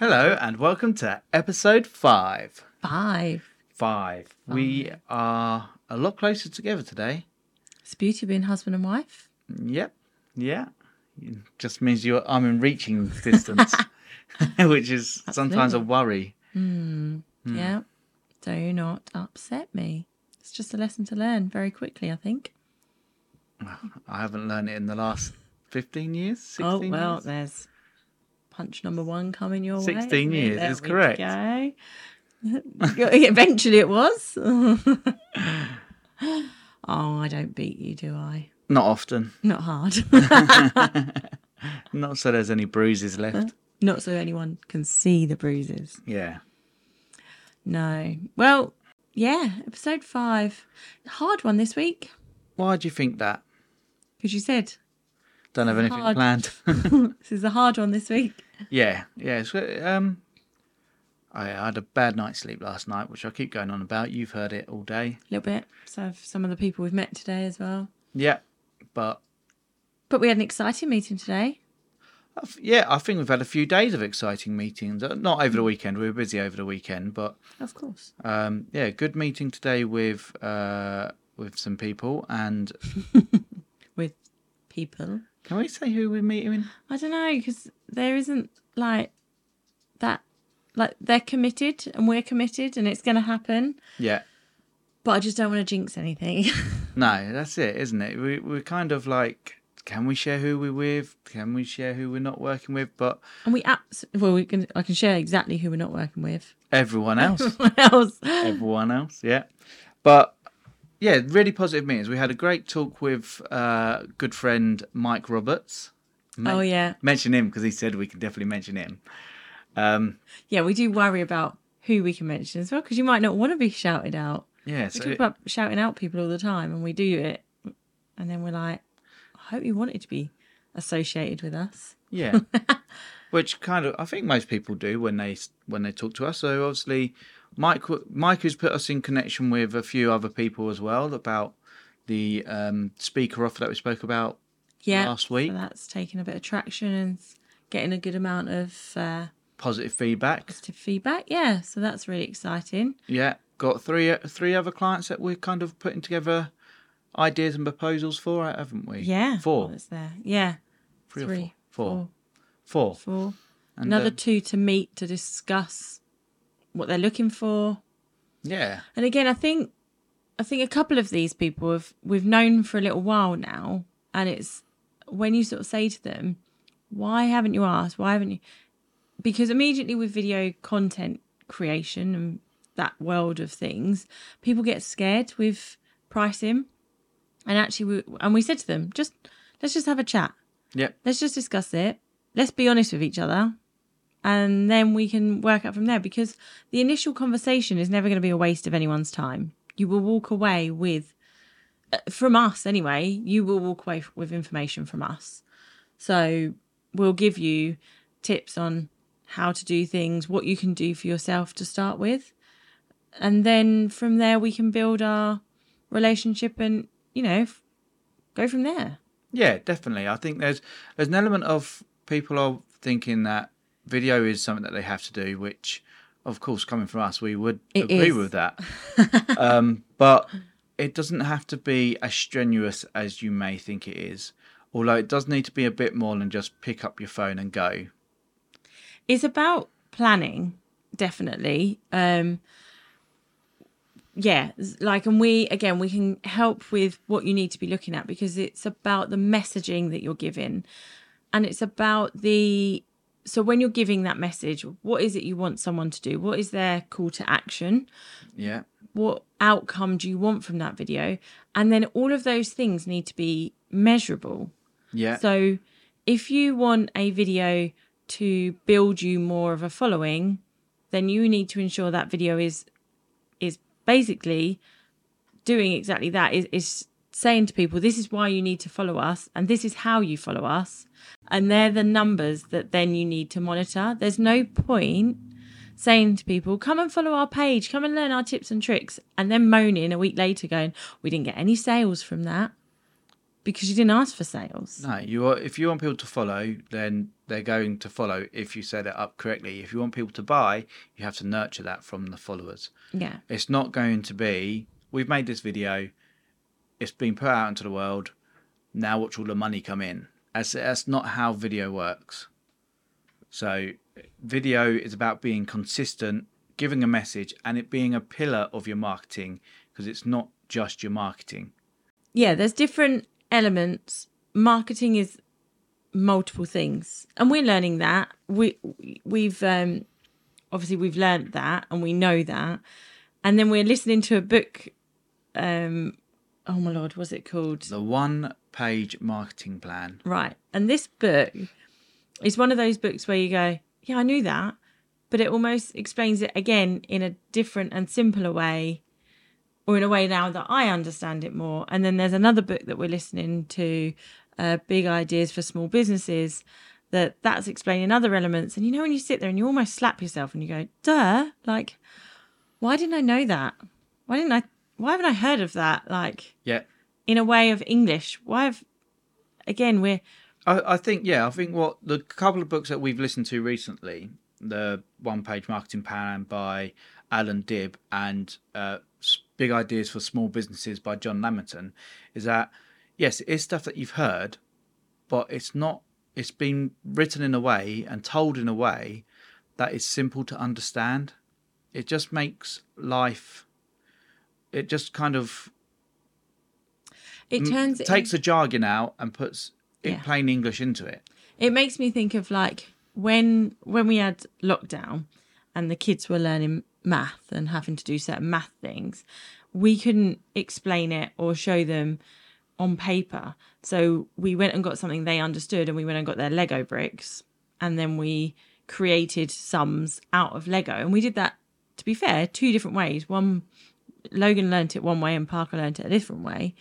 Hello and welcome to episode five. Five. Five. We are a lot closer together today. It's beauty being husband and wife. Yep. Yeah. It just means you're I'm in reaching distance, which is sometimes a worry. Hmm. Hmm. Yeah. Do not upset me. It's just a lesson to learn very quickly, I think. I haven't learned it in the last fifteen years. 16 oh well, years? there's punch number one coming your way. 16 years There is correct. go. Eventually, it was. oh, I don't beat you, do I? Not often. Not hard. Not so there's any bruises left. Not so anyone can see the bruises. Yeah. No. Well, yeah, episode five. Hard one this week Why do you think that? because you said Don't have anything hard. planned. this is a hard one this week. Yeah, yeah. So, um, I had a bad night's sleep last night, which I keep going on about. You've heard it all day. A little bit. So have some of the people we've met today as well. Yeah, but But we had an exciting meeting today. Yeah, I think we've had a few days of exciting meetings. Uh, Not over the weekend. We were busy over the weekend, but Of course. um, yeah, good meeting today with uh, with some people. And With people. Can we say who we're meeting? I don't know because there isn't like that. Like they're committed and we're committed and it's going to happen. Yeah, But I just don't want to jinx anything. no, that's it, isn't it? We we're kind of like, can we share who we're with? Can we share who we're not working with? But and we abs- well, we can. I can share exactly who we're not working with. everyone else. What else? everyone else. Yeah, but yeah, really positive meetings. We had a great talk with uh, good friend Mike Roberts. Men- Oh yeah, mention him because he said we can definitely mention him. Um, yeah. We do worry about who we can mention as well because you might not want to be shouted out. yeah, We so talk about shouting out people all the time, and we do it, and then we're like, I hope you wanted to be associated with us. yeah, which kind of I think most people do when they when they talk to us. So obviously, Mike Mike has put us in connection with a few other people as well about the um, speaker offer that we spoke about Yeah, last week. So that's taken a bit of traction and getting a good amount of uh, Positive feedback. positive feedback. Yeah, so that's really exciting. Yeah, got three three other clients that we're kind of putting together ideas and proposals for, haven't we? Yeah, four, That's there. Yeah, three, or three, four, four, four, four. Another uh, two to meet to discuss what they're looking for. yeah, And again, I think I think a couple of these people have we've known for a little while now, and it's when you sort of say to them, "Why haven't you asked? Why haven't you?" Because immediately with video content creation and that world of things, people get scared with pricing, and actually, we, and we said to them, "Just let's just have a chat. yeah, Let's just discuss it. Let's be honest with each other." And then we can work out from there because the initial conversation is never going to be a waste of anyone's time. You will walk away with, uh, from us anyway, you will walk away with information from us. So we'll give you tips on how to do things, what you can do for yourself to start with. And then from there, we can build our relationship and, you know, f- go from there. yeah, definitely. I think there's there's an element of people are thinking that video is something that they have to do, which, of course, coming from us, we would It agree is. with that. um, but it doesn't have to be as strenuous as you may think it is. Although it does need to be a bit more than just pick up your phone and go. it's about planning definitely um yeah like and we again we can help with what you need to be looking at because it's about the messaging that you're giving and it's about the so when you're giving that message what is it you want someone to do? What is their call to action? Yeah, what outcome do you want from that video? And then all of those things need to be measurable. Yeah, so if you want a video to build you more of a following, then you need to ensure that video is is basically doing exactly that. Is is saying to people this is why you need to follow us and this is how you follow us and they're the numbers that then you need to monitor there's no point saying to people come and follow our page come and learn our tips and tricks and then moaning a week later going we didn't get any sales from that because you didn't ask for sales. No, you are, if you want people to follow, then they're going to follow if you set it up correctly. If you want people to buy, you have to nurture that from the followers. Yeah. It's not going to be we've made this video, it's been put out into the world, now watch all the money come in. That's that's not how video works. So video is about being consistent, giving a message and it being a pillar of your marketing because it's not just your marketing. Yeah, there's different elements. Marketing is multiple things, and we're learning that. We we've um, obviously we've learned that, and we know that. And then we're listening to a book. Um, oh my lord, was it called? The one page marketing plan. Right, and this book is one of those books where you go, yeah, I knew that, but it almost explains it again in a different and simpler way or in a way now that I understand it more. And then there's another book that we're listening to, uh, Big Ideas for Small Businesses, that that's explaining other elements. And you know, when you sit there and you almost slap yourself and you go, duh, like, why didn't I know that? Why didn't I, why haven't I heard of that? Like, Yeah. in a way of English, why have, again, we're, I, I think yeah, I think what the couple of books that we've listened to recently, the one page marketing plan by Allan Dib and uh, Big Ideas for Small Businesses by John Lamington, is that yes, it is stuff that you've heard, but it's not. It's been written in a way and told in a way that is simple to understand. It just makes life. It just kind of it turns, it takes the jargon out and puts in Yeah. plain English into it. it makes me think of like when when we had lockdown and the kids were learning math and having to do certain math things we couldn't explain it or show them on paper so we went and got something they understood and we went and got their lego bricks and then we created sums out of lego and we did that to be fair two different ways one logan learnt it one way and parker learnt it a different way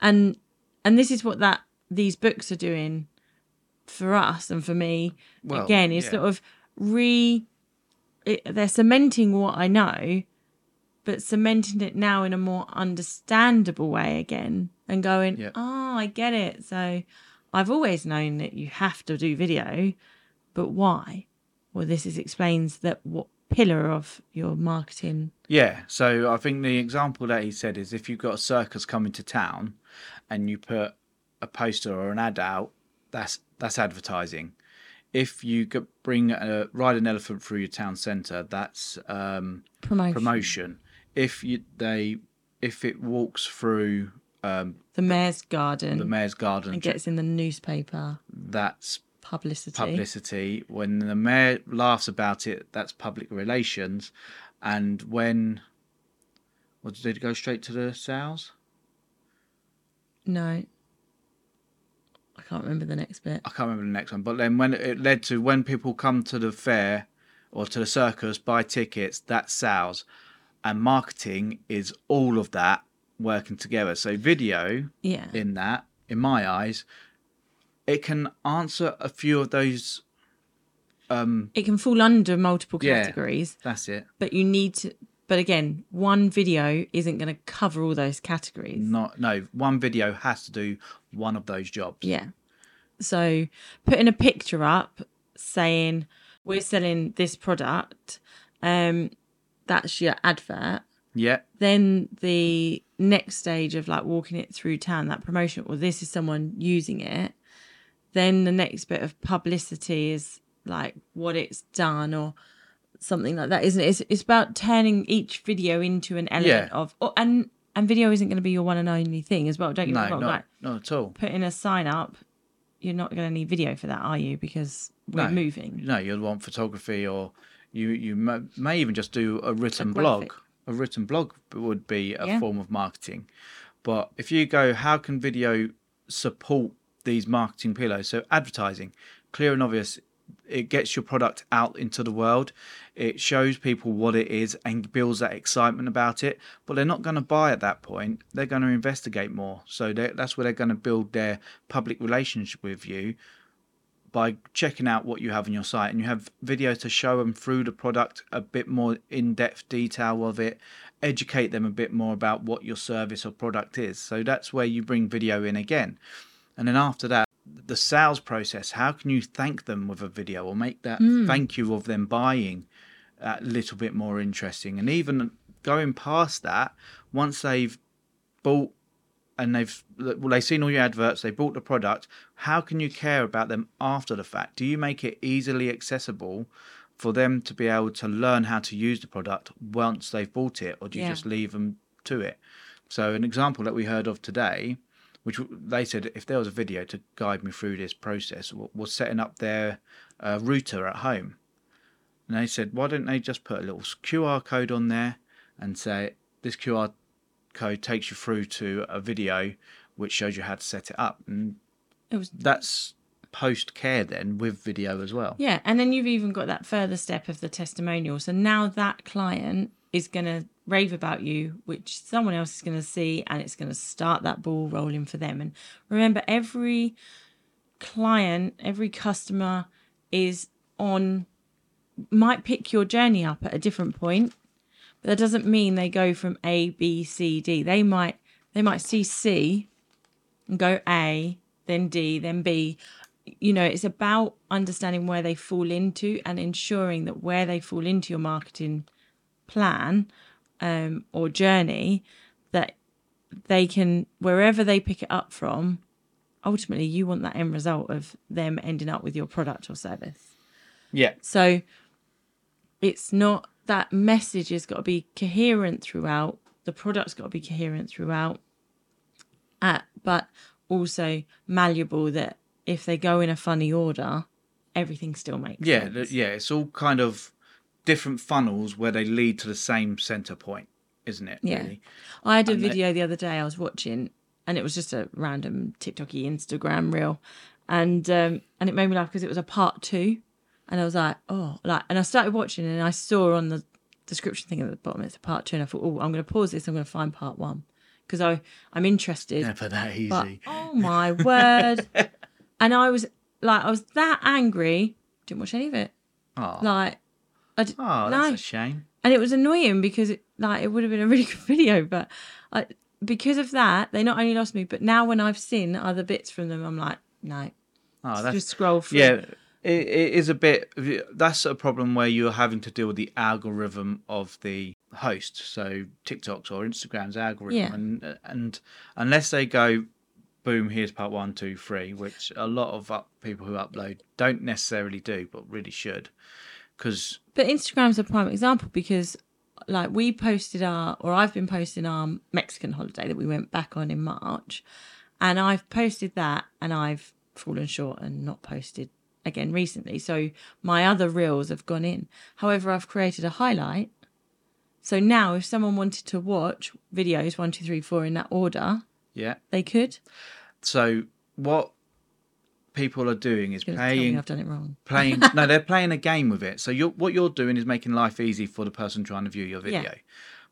and and this is what that these books are doing for us and for me Well, again is yeah. sort of re it, they're cementing what i know but cementing it now in a more understandable way again and going Yeah. oh i get it so i've always known that you have to do video but why well this is explains that what pillar of your marketing Yeah, so I think the example that he said is if you've got a circus coming to town and you put a poster or an ad out, that's that's advertising. If you bring a ride an elephant through your town centre, that's um, promotion, promotion. If you they if it walks through um, the mayor's garden the mayor's garden, and gets in the newspaper that's publicity publicity. When the mayor laughs about it, that's public relations. And when, what did it go straight to the sales? no i can't remember the next bit I can't remember the next one. But then when it led to when people come to the fair or to the circus, buy tickets, that's sales. And marketing is all of that working together. So video yeah in that, in my eyes, it can answer a few of those. Um, it can fall under multiple Yeah. categories that's it. but you need to but again one video isn't going to cover all those categories Not no one video has to do one of those jobs. yeah so putting a picture up saying we're selling this product um that's your advert Yeah, then the next stage of like walking it through town that promotion well this is someone using it then the next bit of publicity is like what it's done or something like that isn't it it's, it's about turning each video into an element Yeah. of oh, and and video isn't going to be your one and only thing as well don't get me no, wrong not, like not at all. putting a sign up you're not going to need video for that are you because we're No. moving No, you'll want photography, or you you may, may even just do a written A blog. A written blog would be a Yeah. form of marketing. But if you go, how can video support these marketing pillars? So advertising, clear and obvious. It gets your product out into the world. It shows people what it is and builds that excitement about it. But they're not going to buy at that point. They're going to investigate more. So that's where they're going to build their public relationship with you by checking out what you have on your site and you have videos to show them through the product a bit more in-depth detail of it educate them a bit more about what your service or product is so that's where you bring video in again and then after that the sales process how can you thank them with a video or make that hmm. thank you of them buying a little bit more interesting? And even going past that once they've bought and they've well they've seen all your adverts they bought the product how can you care about them after the fact? Do you make it easily accessible for them to be able to learn how to use the product once they've bought it or do you Yeah. just leave them to it? So an example that we heard of today which they said if there was a video to guide me through this process was setting up their uh, router at home. And they said why don't they just put a little qr code on there and say this qr code takes you through to a video which shows you how to set it up. And It was that's post care then with video as well. Yeah, and then you've even got that further step of the testimonial. So now that client is going to rave about you, which someone else is going to see, and it's going to start that ball rolling for them. And remember, every client, every customer is on, might pick your journey up at a different point, but that doesn't mean they go from A, B, C, D. They might, they might see C and go A, then D, then B. You know, it's about understanding where they fall into and ensuring that where they fall into your marketing plan um, or journey, that they can, wherever they pick it up from, ultimately you want that end result of them ending up with your product or service. yeah So it's not that message has got to be coherent throughout. The product's got to be coherent throughout, uh, but also malleable that if they go in a funny order, everything still makes yeah sense. th- yeah it's all kind of different funnels where they lead to the same center point isn't it Yeah. really? I had a And they- video the other day I was watching, and it was just a random TikToky Instagram reel, and um, and it made me laugh because it was a part two, and I was like, oh, like, and I started watching, and I saw on the description thing at the bottom it's a part two, and I thought, oh, I'm going to pause this, I'm going to find part one because I I'm interested, never that easy. but oh my word, and I was like, I was that angry, didn't watch any of it, oh, like, d- oh no that's a shame and it was annoying because it like it would have been a really good video but I, because of that they not only lost me but now when i've seen other bits from them i'm like no oh that's just scroll through Yeah, it, it is a bit. That's a problem where you're having to deal with the algorithm of the host, so TikTok's or Instagram's algorithm, Yeah. and and unless they go, boom, here's part one, two, three, which a lot of up, people who upload don't necessarily do, but really should, because but instagram's a prime example because like we posted our or i've been posting our mexican holiday that we went back on in march. And i've posted that and i've fallen short and not posted again recently. So my other reels have gone in. However i've created a highlight. So now if someone wanted to watch videos one two three four in that order yeah. they could. So what people are doing is playing i've done it wrong. playing no they're playing a game with it. So you're what you're doing is making life easy for the person trying to view your Yeah. video.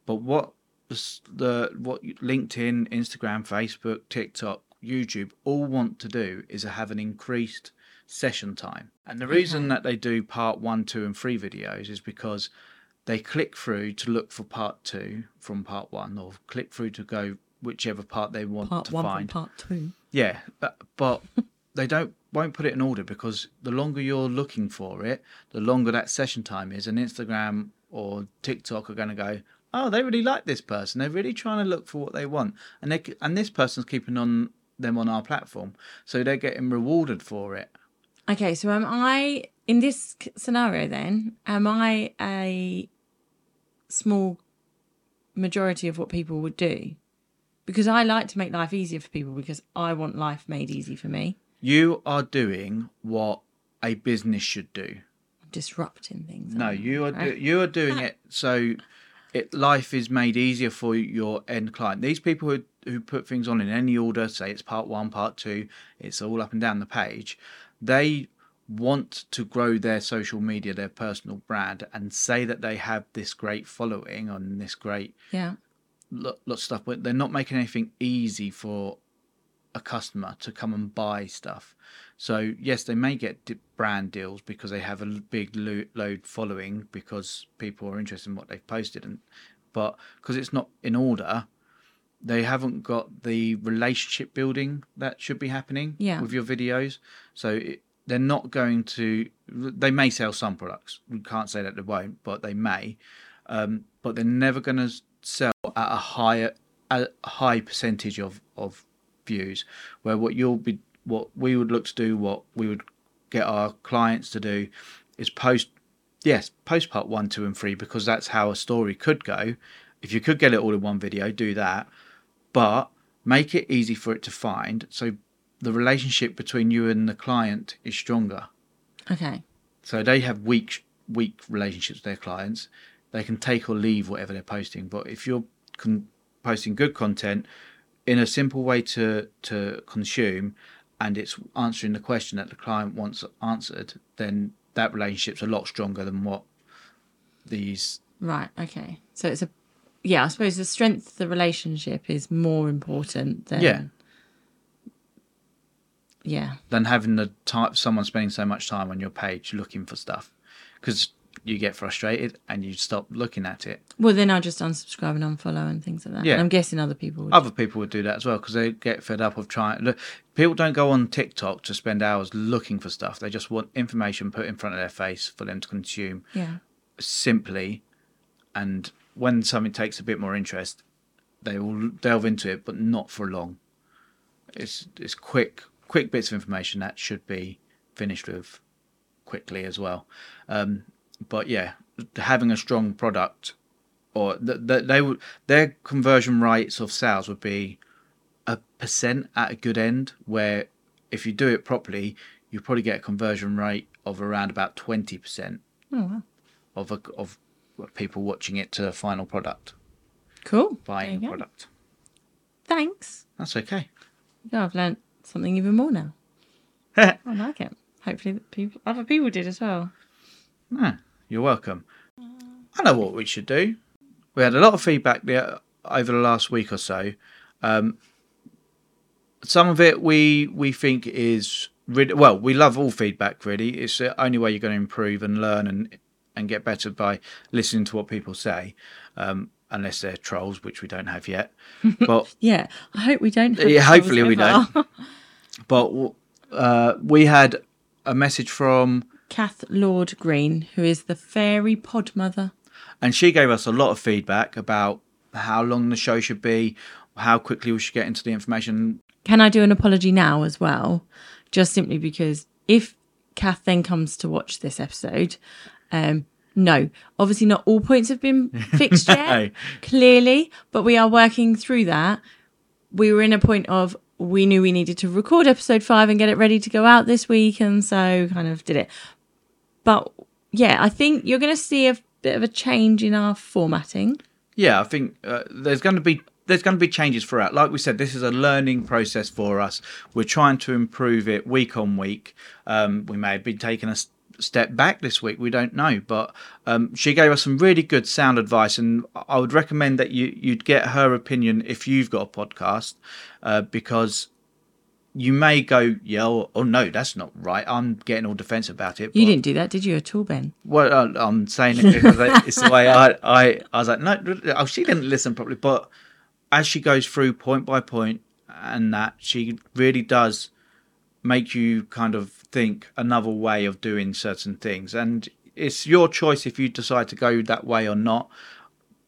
But what the, what linkedin instagram facebook tiktok youtube all want to do is have an increased session time. And the reason that they do part one two and three videos is because they click through to look for part two from part one or click through to go whichever part they want part to one find. from part two. Yeah, but, but they don't won't put it in order because the longer you're looking for it, the longer that session time is, and Instagram or TikTok are going to go, oh, they really like this person. They're really trying to look for what they want, and they and this person's keeping on them on our platform, so they're getting rewarded for it. Okay, so am I in this scenario then? Am I a small majority of what people would do? Because I like to make life easier for people because I want life made easy for me. You are doing what a business should do. Disrupting things. No, aren't I? you are do, Right? you are doing it so it life is made easier for your end client. These people who who put things on in any order, say it's part one, part two, it's all up and down the page. They want to grow their social media, their personal brand, and say that they have this great following on this great Yeah. lot, lot of stuff, but they're not making anything easy for a customer to come and buy stuff. So yes, they may get brand deals because they have a big load following because people are interested in what they've posted, and but because it's not in order, they haven't got the relationship building that should be happening Yeah. with your videos. So it, they're not going to. They may sell some products. We can't say that they won't, but they may. Um, but they're never going to sell at a higher, a high percentage of of views. Where what you'll be, what we would look to do, what we would get our clients to do, is post. Yes, post part one, two, and three because that's how a story could go. If you could get it all in one video, do that but make it easy for it to find so the relationship between you and the client is stronger Okay. so they have weak weak relationships with their clients they can take or leave whatever they're posting but if you're con- posting good content in a simple way to to consume and it's answering the question that the client wants answered then that relationship's a lot stronger than what these Right. Okay. So it's a yeah. I suppose the strength of the relationship is more important than Yeah. Yeah. than having the type someone spending so much time on your page looking for stuff because you get frustrated and you stop looking at it. Well, then I'll just unsubscribe and unfollow and things like that. Yeah. And I'm guessing other people would. Other people would do that as well because they get fed up of trying. Look, people don't go on TikTok to spend hours looking for stuff. They just want information put in front of their face for them to consume yeah. simply. And when something takes a bit more interest, they will delve into it, but not for long. It's it's quick quick bits of information that should be finished with quickly as well. Um, but yeah, having a strong product, or th- th- they would their conversion rates of sales would be a percent at a good end. Where if you do it properly, you probably get a conversion rate of around about twenty percent Oh wow. of a, of people watching it to a final product, Cool. buying a product. Thanks. That's okay. Yeah, I've learnt something even more now. I like it. Hopefully, that people, other people did as well. Ah, you're welcome. I know what we should do. We had a lot of feedback there over the last week or so. Um, some of it we we think is really well. We love all feedback. Really, it's the only way you're going to improve and learn and and get better by listening to what people say. Um, unless they're trolls, which we don't have yet. But Yeah, I hope we don't. Yeah, hopefully we ever. but uh, we had a message from Kath Lord Green, who is the fairy pod mother. and she gave us a lot of feedback about how long the show should be, how quickly we should get into the information. Can I do an apology now as well? Just simply because if Kath then comes to watch this episode, um, no, obviously not all points have been fixed yet, No. clearly, but we are working through that. We were in a point of we knew we needed to record episode five and get it ready to go out this week, and so kind of did it. But yeah, I think you're going to see a bit of a change in our formatting. Yeah, I think uh, there's going to be there's going to be changes throughout. Like we said, this is a learning process for us. We're trying to improve it week on week. Um, we may have been taking a step back this week. We don't know, but um, she gave us some really good sound advice, and I would recommend that you you'd get her opinion if you've got a podcast, uh, because you may go, yeah, oh, oh no, that's not right. I'm getting all defensive about it. You didn't do that, did you, at all, Ben? well, uh, I'm saying it because it's the way I, I, I was like, no, oh, she didn't listen properly. But as she goes through point by point, and that she really does make you kind of think another way of doing certain things, and it's your choice if you decide to go that way or not.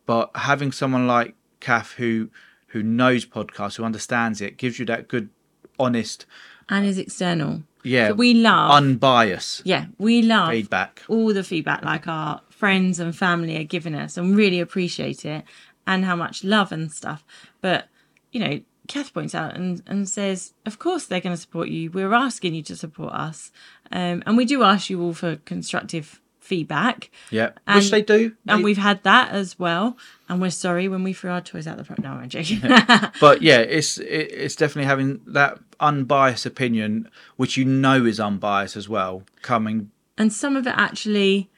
But having someone like Kath who who knows podcasts, who understands it, gives you that good, honest, And is external. yeah, So we love, unbiased yeah, we love feedback. all the feedback like our friends and family are giving us and really appreciate it and how much love and stuff. But, you know, Kath points out and, and says, of course they're going to support you. We're asking you to support us. Um, and we do ask you all for constructive feedback. Yeah, And- which they do. And They- we've had that as well. And we're sorry when we threw our toys out the front. No, I'm joking. but yeah, it's it, it's definitely having that unbiased opinion, which you know is unbiased as well, coming. and some of it actually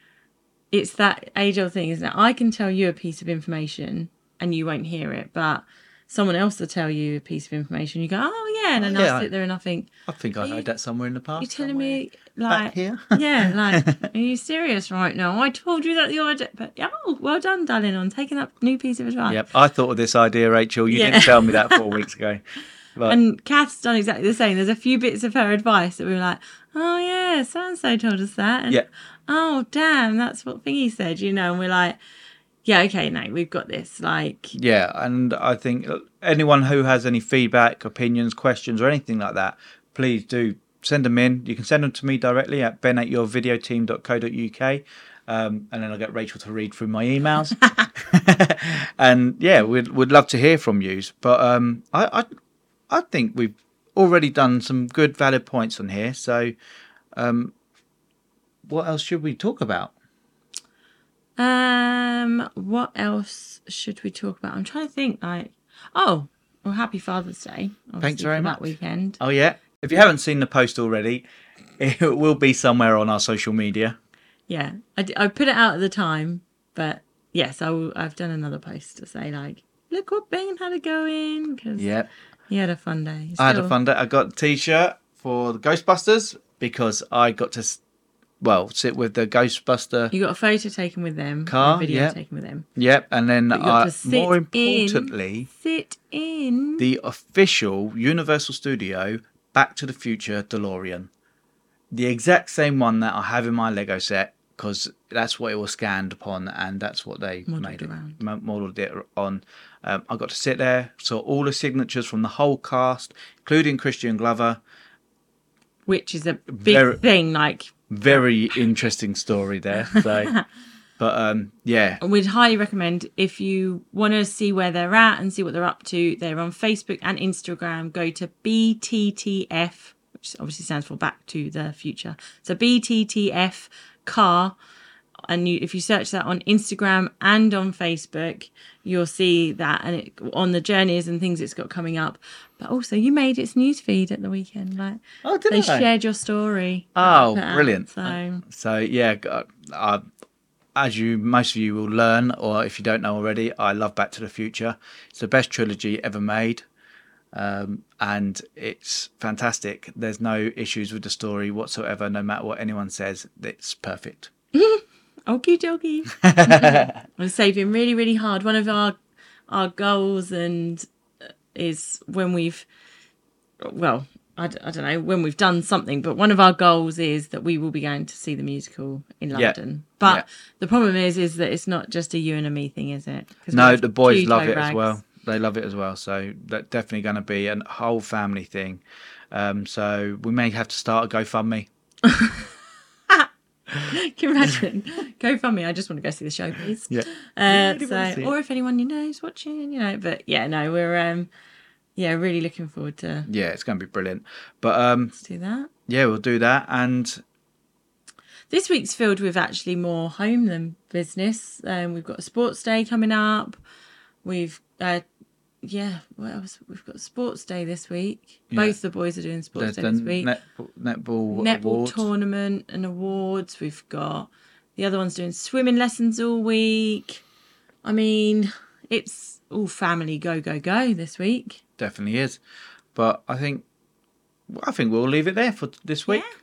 it's that age old thing isn't it i can tell you a piece of information and you won't hear it but someone else to tell you a piece of information. You go, oh yeah, and then Yeah, I'll sit there and I think, I think I heard that somewhere in the past. you're telling somewhere. me Back like here? yeah, like, are you serious right now? I told you that the other day. But, oh, well done, darling, on taking that new piece of advice. Yep, I thought of this idea, Rachael. You Yeah. didn't tell me that four weeks ago. But And Kath's done exactly the same. There's a few bits of her advice that we were like, oh, yeah, so and so told us that. And, Yeah. Oh, damn, that's what Thingy said, you know. And we're like, yeah, okay, no, we've got this. Like, yeah, and I think anyone who has any feedback, opinions, questions, or anything like that, please do send them in. You can send them to me directly at ben at yourvideoteam.co.uk. Um, and then I'll get Rachael to read through my emails. and yeah, we'd, we'd love to hear from you. But um, I, I, I think we've already done some good, valid points on here. So um, what else should we talk about? Um, what else should we talk about? I'm trying to think. Like, oh, well, happy Father's Day. Thanks very much. That weekend. Oh yeah. If you haven't seen the post already, it will be somewhere on our social media. Yeah, I, d- I put it out at the time, but yes, I will, I've done another post to say like, look what Ben had a go in because Yeah. he had a fun day. I had a fun day. I got a t-shirt for the Ghostbusters because I got to, well, sit with the Ghostbuster. You got a photo taken with them, Car, a video yeah. taken with them. Yep, and then But you got I, to sit more in. importantly, Sit in. the official Universal Studio Back to the Future DeLorean, the exact same one that I have in my Lego set because that's what it was scanned upon and that's what they Modelled made it, around. mo- modelled it on. Um, I got to sit there, saw all the signatures from the whole cast, including Crispin Glover. which is a big Very- thing. Like, Very interesting story there. So, but um, yeah, and we'd highly recommend if you want to see where they're at and see what they're up to. They're on Facebook and Instagram. Go to BTTF, which obviously stands for Back to the Future. So BTTF car. And you, if you search that on Instagram and on Facebook, you'll see that, and it, on the journeys and things it's got coming up. But also, you made its newsfeed at the weekend. Like oh, did they shared your story. Oh, Put out, brilliant! So So yeah, g- uh, as you most of you will learn, or if you don't know already, I love Back to the Future. It's the best trilogy ever made, um, and it's fantastic. There's no issues with the story whatsoever. No matter what anyone says, it's perfect. Okie dokie. We're saving really, really hard. One of our our goals and uh, is when we've well, I, d- I don't know when we've done something, but one of our goals is that we will be going to see the musical in Yeah. London. But Yeah. the problem is, is that it's not just a you and a me thing, is it? No, the boys love it as well. They love it as well. So that's definitely going to be a whole family thing. Um, so we may have to start a GoFundMe. Can you imagine? go fund me. I just want to go see the show, please. Yeah. Uh, Really so, or if anyone you know is watching, you know. But yeah, no, we're um, yeah, really looking forward to, Yeah, it's going to be brilliant. But um, to do that. yeah, we'll do that. And This week's filled with actually more home than business. Um, we've got a sports day coming up. We've uh, yeah, what else? We've got sports day this week. Yeah. Both the boys are doing sports there's day this week. net, netball, Netball tournament and awards. We've got the other one's doing swimming lessons all week. I mean, it's all family go go go this week. definitely is. But I think I think we'll leave it there for this week. Yeah.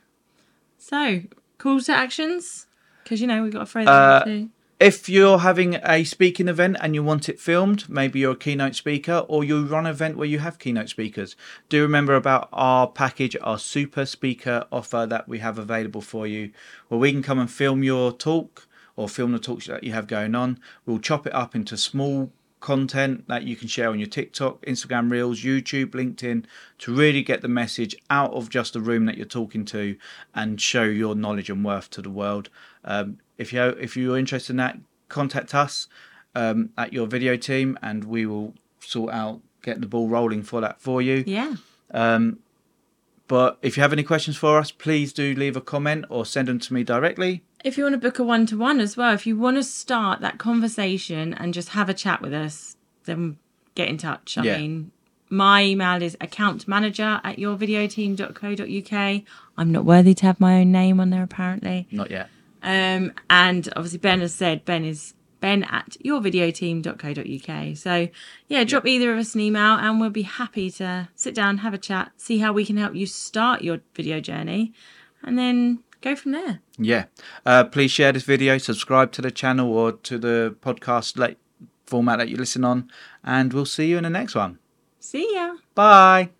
So, calls to actions because you know we've got a throw Uh, into. If you're having a speaking event and you want it filmed, maybe you're a keynote speaker or you run an event where you have keynote speakers, do remember about our package, our super speaker offer that we have available for you, where we can come and film your talk or film the talks that you have going on. We'll chop it up into small content that you can share on your TikTok, Instagram Reels, YouTube, LinkedIn to really get the message out of just the room that you're talking to and show your knowledge and worth to the world. Um, if you if you're interested in that, contact us um, at your video team and we will sort out get the ball rolling for that for you. Yeah. Um, but if you have any questions for us, please do leave a comment or send them to me directly. if you want to book a one to one as well, if you want to start that conversation and just have a chat with us, then get in touch. I Yeah. mean, my email is account manager at yourvideoteam.co.uk. I'm not worthy to have my own name on there, apparently. Not yet. Um, and obviously, Ben has said Ben is ben at yourvideoteam.co.uk. So, yeah, drop either of us an email and we'll be happy to sit down, have a chat, see how we can help you start your video journey, and then go from there. Yeah. Uh, please share this video, subscribe to the channel or to the podcast like, format that you listen on, and we'll see you in the next one. See ya. Bye.